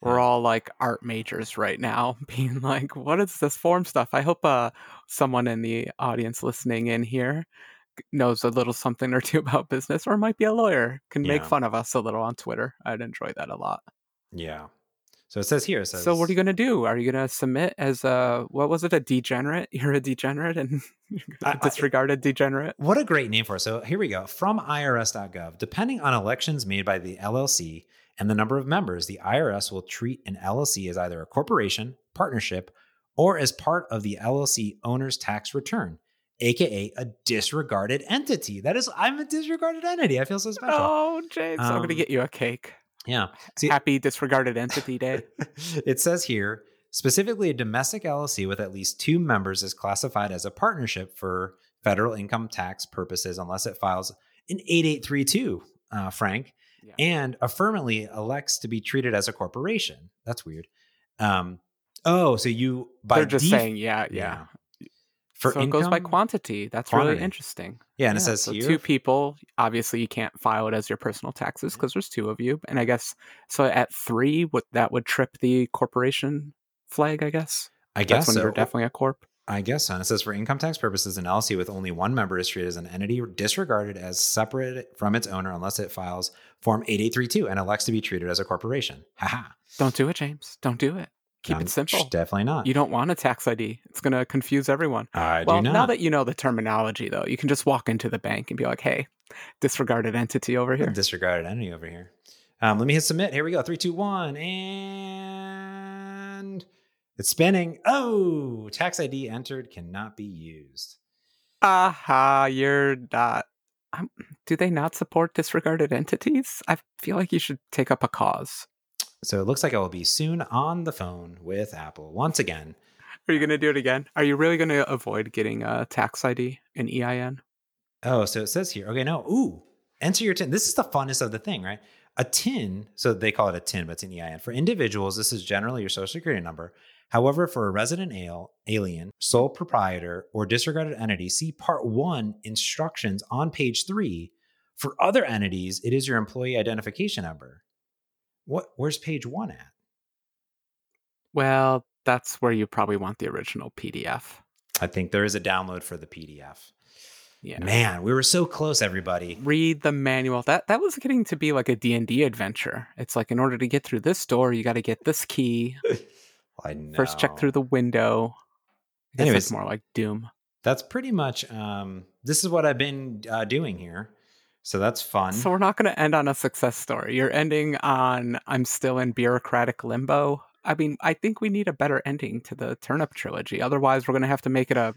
Speaker 2: We're all like art majors right now, [LAUGHS] being like, "What is this form stuff?" I hope uh, someone in the audience listening in here knows a little something or two [LAUGHS] about business, or might be a lawyer, can make fun of us a little on Twitter. I'd enjoy that a lot.
Speaker 1: Yeah. So it says here, it says,
Speaker 2: so, what are you gonna do? Are you gonna submit as a what was it? A degenerate? [LAUGHS] You're a degenerate and [LAUGHS]
Speaker 1: I- I-
Speaker 2: a disregarded degenerate.
Speaker 1: What a great name for it. So here we go. From irs.gov, depending on elections made by the LLC and the number of members, the IRS will treat an LLC as either a corporation, partnership, or as part of the LLC owner's tax return, aka a disregarded entity. That is, I'm a disregarded entity. I feel so special.
Speaker 2: Oh, James, I'm gonna
Speaker 1: Um,
Speaker 2: get you a cake.
Speaker 1: Yeah. See,
Speaker 2: Happy disregarded entity day. [LAUGHS]
Speaker 1: it says here specifically a domestic LLC with at least two members is classified as a partnership for federal income tax purposes unless it files an 8832, uh, Frank,
Speaker 2: Yeah.
Speaker 1: and affirmatively elects to be treated as a corporation. That's weird. Um, oh, so you by
Speaker 2: They're just
Speaker 1: def-
Speaker 2: saying, yeah, yeah.
Speaker 1: For
Speaker 2: so it goes by quantity. That's really interesting.
Speaker 1: Yeah, and it says
Speaker 2: so
Speaker 1: here
Speaker 2: two people. Obviously, you can't file it as your personal taxes mm-hmm. because there's two of you. And I guess so. At three, what that would trip the corporation flag. I guess
Speaker 1: I
Speaker 2: that's
Speaker 1: guess
Speaker 2: when
Speaker 1: so.
Speaker 2: you're definitely a corp.
Speaker 1: I guess so. And it says for income tax purposes, an LLC with only one member is treated as an entity disregarded as separate from its owner unless it files Form 8832 and elects to be treated as a corporation. Haha.
Speaker 2: Don't do it, James. Don't do it. Keep
Speaker 1: Um,
Speaker 2: it simple.
Speaker 1: Definitely not.
Speaker 2: You don't want a tax ID. It's going to confuse everyone.
Speaker 1: I
Speaker 2: well,
Speaker 1: do not.
Speaker 2: now that you know the terminology, though, you can just walk into the bank and be like, "Hey, disregarded entity over here."
Speaker 1: disregarded entity over here. Um, let me hit submit. Here we go. Three, two, one, and it's spinning. Oh, tax ID entered cannot be used.
Speaker 2: Aha, you're not. Um, do they not support disregarded entities? I feel like you should take up a cause.
Speaker 1: So it looks like I will be soon on the phone with Apple once again.
Speaker 2: Are you going to do it again? Are you really going to avoid getting a tax ID and EIN?
Speaker 1: Oh, so it says here. Okay, no. Ooh, enter your TIN. This is the funnest of the thing, right? A TIN, so they call it a TIN, but it's an EIN. For individuals, this is generally your social security number. However, for a resident al- alien, sole proprietor, or disregarded entity, see Part 1 instructions on page 3. For other entities, it is your employee identification number. What where's page 1 at?
Speaker 2: Well, that's where you probably want the original PDF.
Speaker 1: I think there is a download for the PDF.
Speaker 2: Yeah.
Speaker 1: Man, we were so close everybody.
Speaker 2: Read the manual. That that was getting to be like a D&D adventure. It's like in order to get through this door, you got to get this key. [LAUGHS]
Speaker 1: I know.
Speaker 2: First check through the window.
Speaker 1: Anyways.
Speaker 2: it's more like Doom.
Speaker 1: That's pretty much um this is what I've been uh, doing here. So that's fun.
Speaker 2: So we're not going to end on a success story. You're ending on I'm still in bureaucratic limbo. I mean, I think we need a better ending to the Turnip trilogy. Otherwise, we're going to have to make it a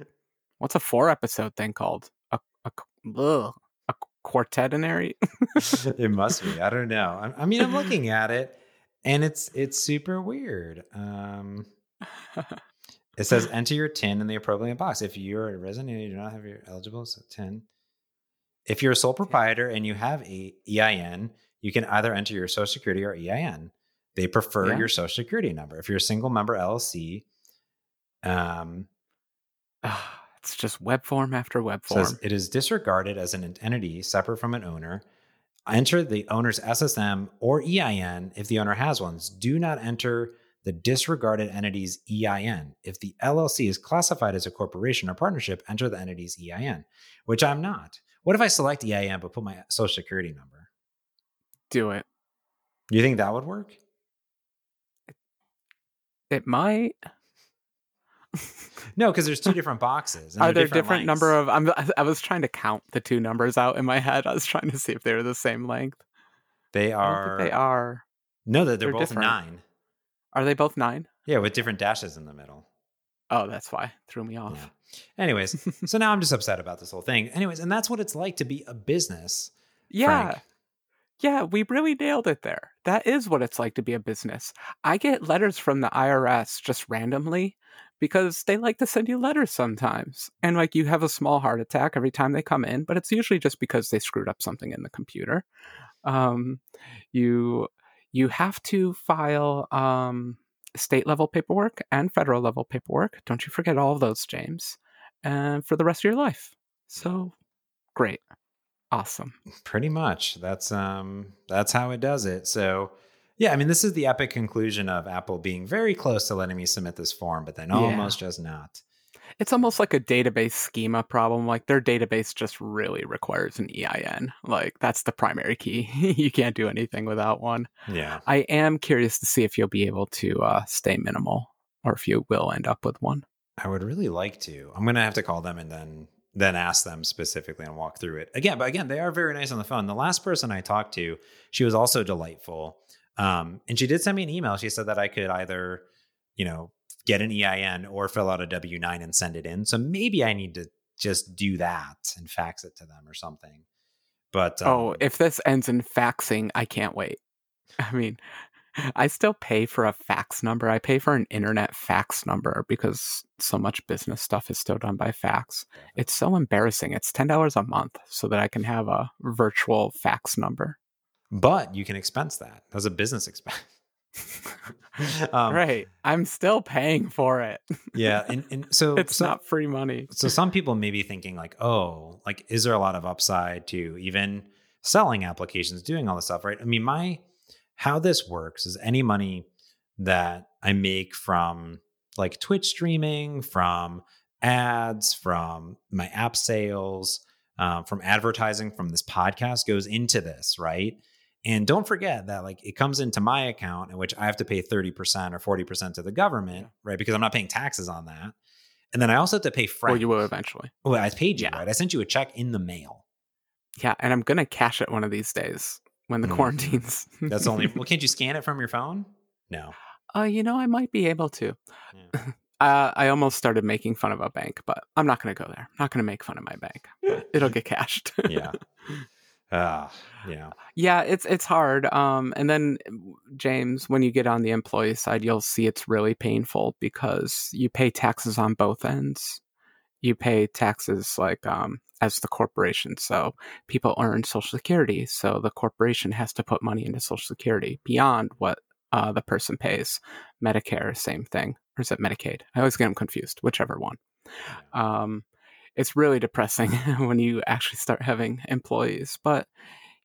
Speaker 2: what's a four episode thing called a a ugh, a quartetinary. [LAUGHS]
Speaker 1: it must be. I don't know. I, I mean, I'm looking [LAUGHS] at it, and it's it's super weird. Um, [LAUGHS] it says enter your tin in the appropriate box. If you're a resident and you do not have your eligible so tin. If you're a sole proprietor and you have a EIN, you can either enter your Social Security or EIN. They prefer
Speaker 2: Yeah.
Speaker 1: your Social Security number. If you're a single member LLC, um,
Speaker 2: Ah, it's just web form after web form.
Speaker 1: says it is disregarded as an entity separate from an owner. Enter the owner's SSN or EIN if the owner has one. Do not enter the disregarded entity's EIN. If the LLC is classified as a corporation or partnership, enter the entity's EIN, which I'm not. What if I select EIN but put my social security number?
Speaker 2: Do it.
Speaker 1: Do you think that would work?
Speaker 2: It might.
Speaker 1: No, because there's two [LAUGHS] different boxes.
Speaker 2: Are there different,
Speaker 1: lengths.
Speaker 2: number of? I'm, I was trying to count the two numbers out in my head. I was trying to see if they were the same length.
Speaker 1: They are.
Speaker 2: they are.
Speaker 1: No, that they're,
Speaker 2: They're
Speaker 1: both
Speaker 2: different.
Speaker 1: nine.
Speaker 2: Are they both nine?
Speaker 1: Yeah, with different dashes in the middle.
Speaker 2: Oh, that's why threw me off.
Speaker 1: Yeah. Anyways, [LAUGHS] so now I'm just upset about this whole thing. Anyways, and that's what it's like to be a business.
Speaker 2: Yeah.
Speaker 1: Frank.
Speaker 2: Yeah, we really nailed it there. That is what it's like to be a business. I get letters from the IRS just randomly because they like to send you letters sometimes. And like you have a small heart attack every time they come in, but it's usually just because they screwed up something in the computer. Um, you you have to file um, state level paperwork and federal level paperwork. Don't you forget all of those, James. And for the rest of your life. So great. Awesome.
Speaker 1: Pretty much. That's um that's how it does it. So yeah, I mean this is the epic conclusion of Apple being very close to letting me submit this form, but then
Speaker 2: Yeah.
Speaker 1: almost just not.
Speaker 2: It's almost like a database schema problem. Like their database just really requires an EIN. Like that's the primary key. [LAUGHS] you can't do anything without one.
Speaker 1: Yeah.
Speaker 2: I am curious to see if you'll be able to uh, stay minimal or if you will end up with one.
Speaker 1: I would really like to. I'm gonna have to call them and then then ask them specifically and walk through it again. But again, they are very nice on the phone. The last person I talked to, she was also delightful, um, and she did send me an email. She said that I could either, you know, get an EIN or fill out a W nine and send it in. So maybe I need to just do that and fax it to them or something. But
Speaker 2: oh,
Speaker 1: um,
Speaker 2: if this ends in faxing, I can't wait. [LAUGHS] I mean, I still pay for a fax number. I pay for an internet fax number because so much business stuff is still done by fax. It's so embarrassing. It's $10 a month so that I can have a virtual fax number.
Speaker 1: but you can expense that as a business expense. [LAUGHS] um,
Speaker 2: right. I'm still paying for it.
Speaker 1: Yeah, and, and so [LAUGHS]
Speaker 2: it's
Speaker 1: so,
Speaker 2: not free money.
Speaker 1: so some people may be thinking like, oh, like is there a lot of upside to even selling applications, doing all this stuff, right? I mean, my how this works is any money that I make from like Twitch streaming, from ads, from my app sales, um, from advertising, from this podcast goes into this, right? And don't forget that like it comes into my account in which I have to pay 30% or 40% to the government, right? Because I'm not paying taxes on that. And then I also have to pay Frank.
Speaker 2: Well, you will eventually.
Speaker 1: Well, I paid you,
Speaker 2: Yeah.
Speaker 1: right? I sent you a check in the mail.
Speaker 2: Yeah, and I'm gonna cash it one of these days when the
Speaker 1: Mhm.
Speaker 2: quarantines. [LAUGHS]
Speaker 1: That's only well, can't you scan it from your phone? No.
Speaker 2: Uh, you know, I might be able to.
Speaker 1: Yeah. [LAUGHS]
Speaker 2: Uh, I almost started making fun of a bank, but I'm not going to go there. I'm not going to make fun of my bank. It'll [LAUGHS] get cashed.
Speaker 1: Yeah. Uh, yeah.
Speaker 2: Yeah, it's it's hard. Um, and then James, when you get on the employee side, you'll see it's really painful because you pay taxes on both ends. You pay taxes like um, as the corporation, so people earn Social Security, so the corporation has to put money into Social Security beyond what uh, the person pays. Medicare, same thing, or is it Medicaid? I always get them confused, whichever one. Um, it's really depressing [LAUGHS] when you actually start having employees, but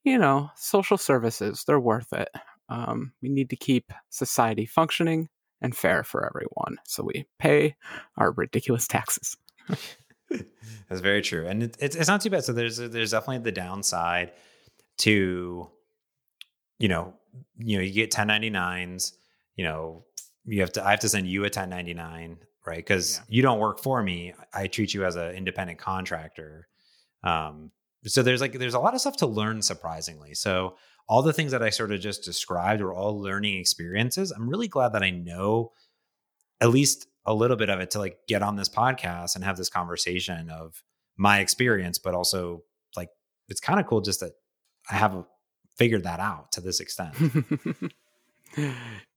Speaker 2: you know, social services, they're worth it. Um, we need to keep society functioning and fair for everyone. So we pay our ridiculous taxes. [LAUGHS]
Speaker 1: That's very true, and it, it's it's not too bad. So there's there's definitely the downside to, you know, you know, you get 1099s. You know, you have to I have to send you a 1099, right? Because yeah. you don't work for me. I treat you as an independent contractor. Um, so there's like there's a lot of stuff to learn surprisingly. So all the things that I sort of just described were all learning experiences. I'm really glad that I know at least a little bit of it to like get on this podcast and have this conversation of my experience, but also like it's kind of cool just that I have figured that out to this extent. [LAUGHS]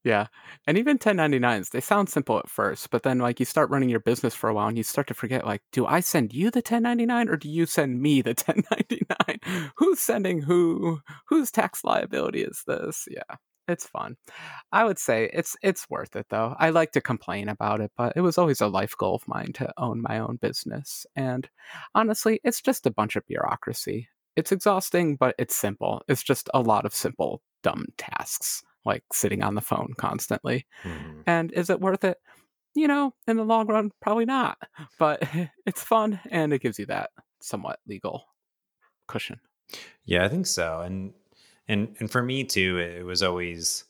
Speaker 2: yeah. And even 1099s, they sound simple at first, but then like you start running your business for a while and you start to forget like, do I send you the 1099 or do you send me the [LAUGHS] 1099? Who's sending who? Whose tax liability is this? Yeah. It's fun. I would say it's it's worth it though. I like to complain about it, but it was always a life goal of mine to own my own business. And honestly, it's just a bunch of bureaucracy. It's exhausting, but it's simple. It's just a lot of simple dumb tasks like sitting on the phone constantly. Mm-hmm. And is it worth it? You know, in the long run, probably not. [LAUGHS] But [LAUGHS] it's fun and it gives you that somewhat legal cushion.
Speaker 1: Yeah, I think so. And and and for me too, it was always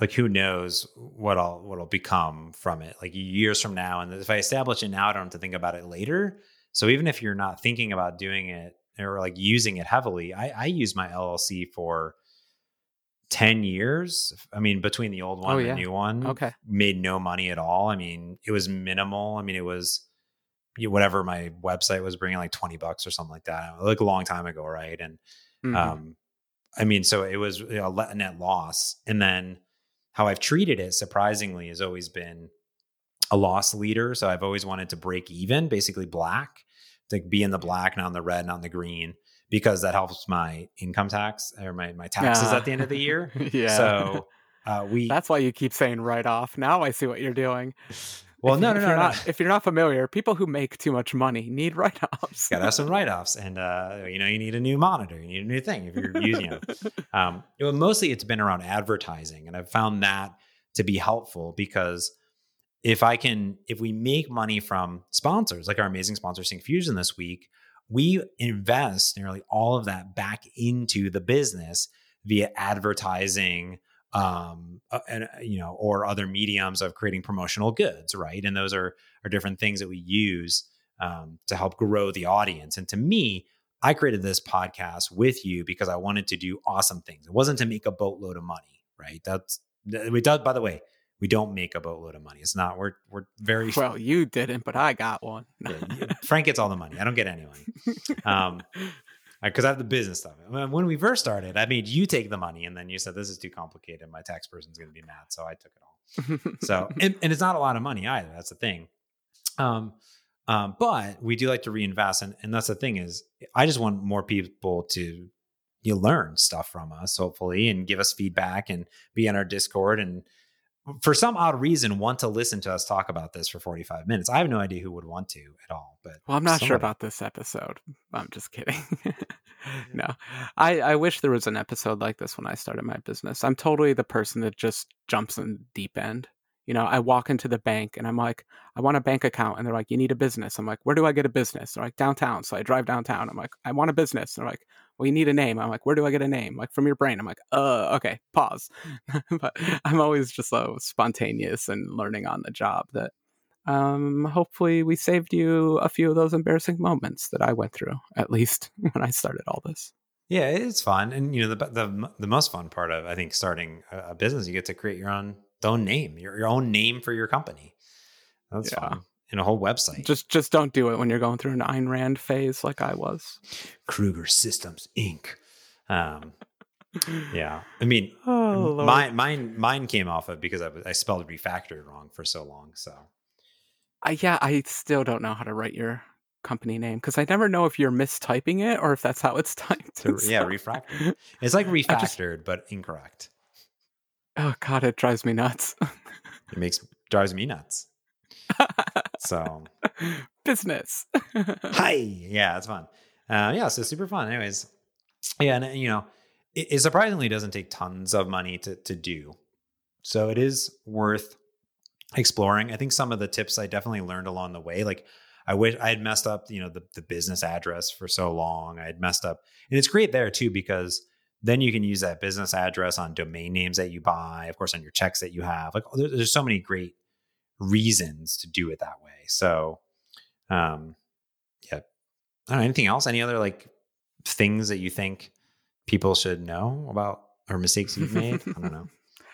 Speaker 1: like who knows what I'll what'll become from it like years from now. And if I establish it now, I don't have to think about it later. So even if you're not thinking about doing it or like using it heavily, I, I use my LLC for 10 years. I mean, between the old one oh, and yeah. the new one,
Speaker 2: okay.
Speaker 1: made no money at all. I mean, it was minimal. I mean, it was whatever my website was bringing like 20 bucks or something like that, like a long time ago. Right. And, mm-hmm. um, I mean, so it was you know, a net loss. And then how I've treated it, surprisingly, has always been a loss leader. So I've always wanted to break even, basically black, to be in the black, not in the red, not in the green because that helps my income tax or my, my taxes yeah. at the end of the year. [LAUGHS]
Speaker 2: yeah.
Speaker 1: So uh, we.
Speaker 2: That's why you keep saying write off. Now I see what you're doing.
Speaker 1: Well,
Speaker 2: if
Speaker 1: no,
Speaker 2: you,
Speaker 1: no,
Speaker 2: if
Speaker 1: no,
Speaker 2: you're
Speaker 1: no.
Speaker 2: Not, if you're not familiar, people who make too much money need write offs.
Speaker 1: Got to have some write offs, and uh, you know, you need a new monitor, you need a new thing if you're using it. [LAUGHS] Um, it mostly, it's been around advertising, and I've found that to be helpful because if I can, if we make money from sponsors, like our amazing sponsor Syncfusion this week, we invest nearly all of that back into the business via advertising um uh, and uh, you know or other mediums of creating promotional goods right? And those are are different things that we use um, to help grow the audience. And to me i created this podcast with you because i wanted to do awesome things. It wasn't to make a boatload of money right? That's we does by the way we don't make a boatload of money. It's not. We're we're very [LAUGHS]
Speaker 2: well. You didn't, but I got one. [LAUGHS]
Speaker 1: yeah, Frank gets all the money. I don't get any money. Um, [LAUGHS] because I have the business stuff. When we first started, I made you take the money, and then you said this is too complicated. My tax person's going to be mad, so I took it all. so, and, and, it's not a lot of money either. That's the thing. Um, um, but we do like to reinvest, and, and that's the thing is, I just want more people to you learn stuff from us, hopefully, and give us feedback and be on our Discord and for some odd reason want to listen to us talk about this for 45 minutes. I have no idea who would want to at all, but
Speaker 2: Well, I'm not somebody. sure about this episode. I'm just kidding. [LAUGHS] Mm-hmm. no. I I wish there was an episode like this when I started my business. I'm totally the person that just jumps in deep end. You know, I walk into the bank and I'm like, I want a bank account. And they're like, you need a business. I'm like, where do I get a business? They're like, downtown. So I drive downtown. I'm like, I want a business. They're like, well, you need a name. I'm like, where do I get a name? Like from your brain. I'm like, uh, okay, pause. [LAUGHS] but I'm always just so spontaneous and learning on the job that um, hopefully we saved you a few of those embarrassing moments that I went through, at least [LAUGHS] when I started all this.
Speaker 1: Yeah, it's fun, and you know the the the most fun part of I think starting a business, you get to create your own own name, your, your own name for your company. That's yeah. fun. And a whole website.
Speaker 2: Just just don't do it when you're going through an Ayn Rand phase like I was.
Speaker 1: Krueger Systems Inc. Um, [LAUGHS] yeah, I mean,
Speaker 2: Oh,
Speaker 1: mine, mine, mine came off of because I, I spelled refactored wrong for so long. So
Speaker 2: I, yeah, I still don't know how to write your company name because I never know if you're mistyping it or if that's how it's [LAUGHS] typed.
Speaker 1: So, yeah, refractored. It's like [LAUGHS]
Speaker 2: I just-
Speaker 1: refactored, but incorrect.
Speaker 2: oh god, it drives me nuts.
Speaker 1: It makes drives me nuts. So [LAUGHS]
Speaker 2: Business. [LAUGHS]
Speaker 1: hi, yeah, it's fun. Uh, yeah, so super fun. Anyways, yeah, and you know, it, it surprisingly doesn't take tons of money to to do, so it is worth exploring. I think some of the tips I definitely learned along the way, like. I wish I had messed up, you know, the, the business address for so long. I had messed up, and it's great there too because then you can use that business address on domain names that you buy, of course, on your checks that you have. Like, there- there's so many great reasons to do it that way. So, um, yeah. Know, anything else? Any other like things that you think people should know about or mistakes you've made? I don't know.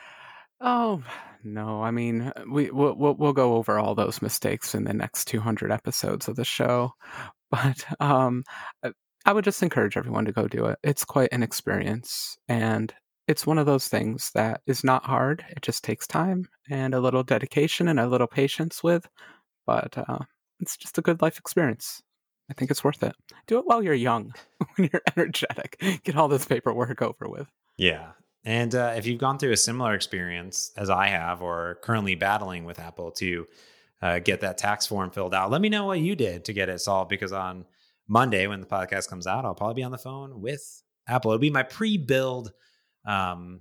Speaker 1: [LAUGHS]
Speaker 2: oh no, I mean we we'll, we'll we'll go over all those mistakes in the next 200 episodes of the show, [LAUGHS] but um, I would just encourage everyone to go do it. It's quite an experience, and it's one of those things that is not hard. It just takes time and a little dedication and a little patience with, but uh, it's just a good life experience. I think it's worth it. Do it while you're young, [LAUGHS] when you're energetic. Get all this paperwork over with.
Speaker 1: Yeah. And uh, if you've gone through a similar experience as I have, or currently battling with Apple to uh, get that tax form filled out, let me know what you did to get it solved. Because on Monday, when the podcast comes out, I'll probably be on the phone with Apple. It'll be my pre-build, um,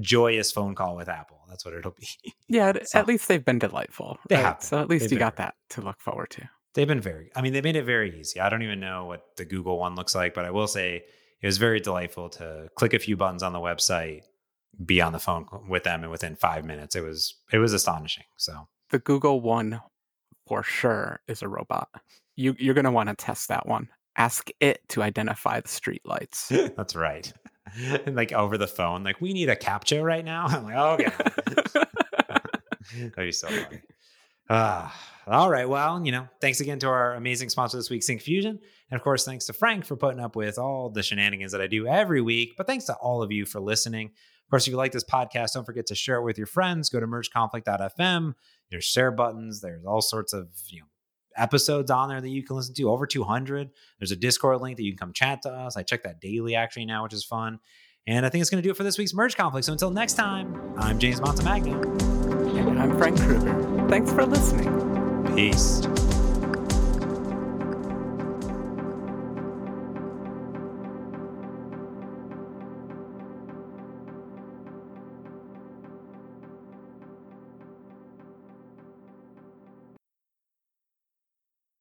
Speaker 1: joyous phone call with Apple. That's what it'll be. [LAUGHS]
Speaker 2: Yeah, at,
Speaker 1: So-
Speaker 2: at least they've been delightful.
Speaker 1: They
Speaker 2: right?
Speaker 1: have.
Speaker 2: So at least
Speaker 1: They've
Speaker 2: you got that to look forward to.
Speaker 1: They've been very, I mean, they made it very easy. I don't even know what the Google one looks like, but I will say it was very delightful to click a few buttons on the website, be on the phone with them, and within five minutes, it was it was astonishing. So
Speaker 2: The Google one for sure is a robot. You you're gonna want to test that one. Ask it to identify the street lights. [LAUGHS]
Speaker 1: that's right. [LAUGHS] And like over the phone, like we need a captcha right now. [LAUGHS] I'm like, okay, [LAUGHS] that'd be so funny. Ah, all right. Well, you know, thanks again to our amazing sponsor this week, Syncfusion. And of course, thanks to Frank for putting up with all the shenanigans that I do every week. But thanks to all of you for listening. Of course, if you like this podcast, don't forget to share it with your friends. Go to mergeconflict.fm. There's share buttons. There's all sorts of, you know, episodes on there that you can listen to over 200 there's a discord link that you can come chat to us. I check that daily actually now which is fun. And i think it's going to do it for this week's merge conflict. So until next time i'm james montemagno
Speaker 2: and I'm Frank Krueger. Thanks for listening.
Speaker 1: peace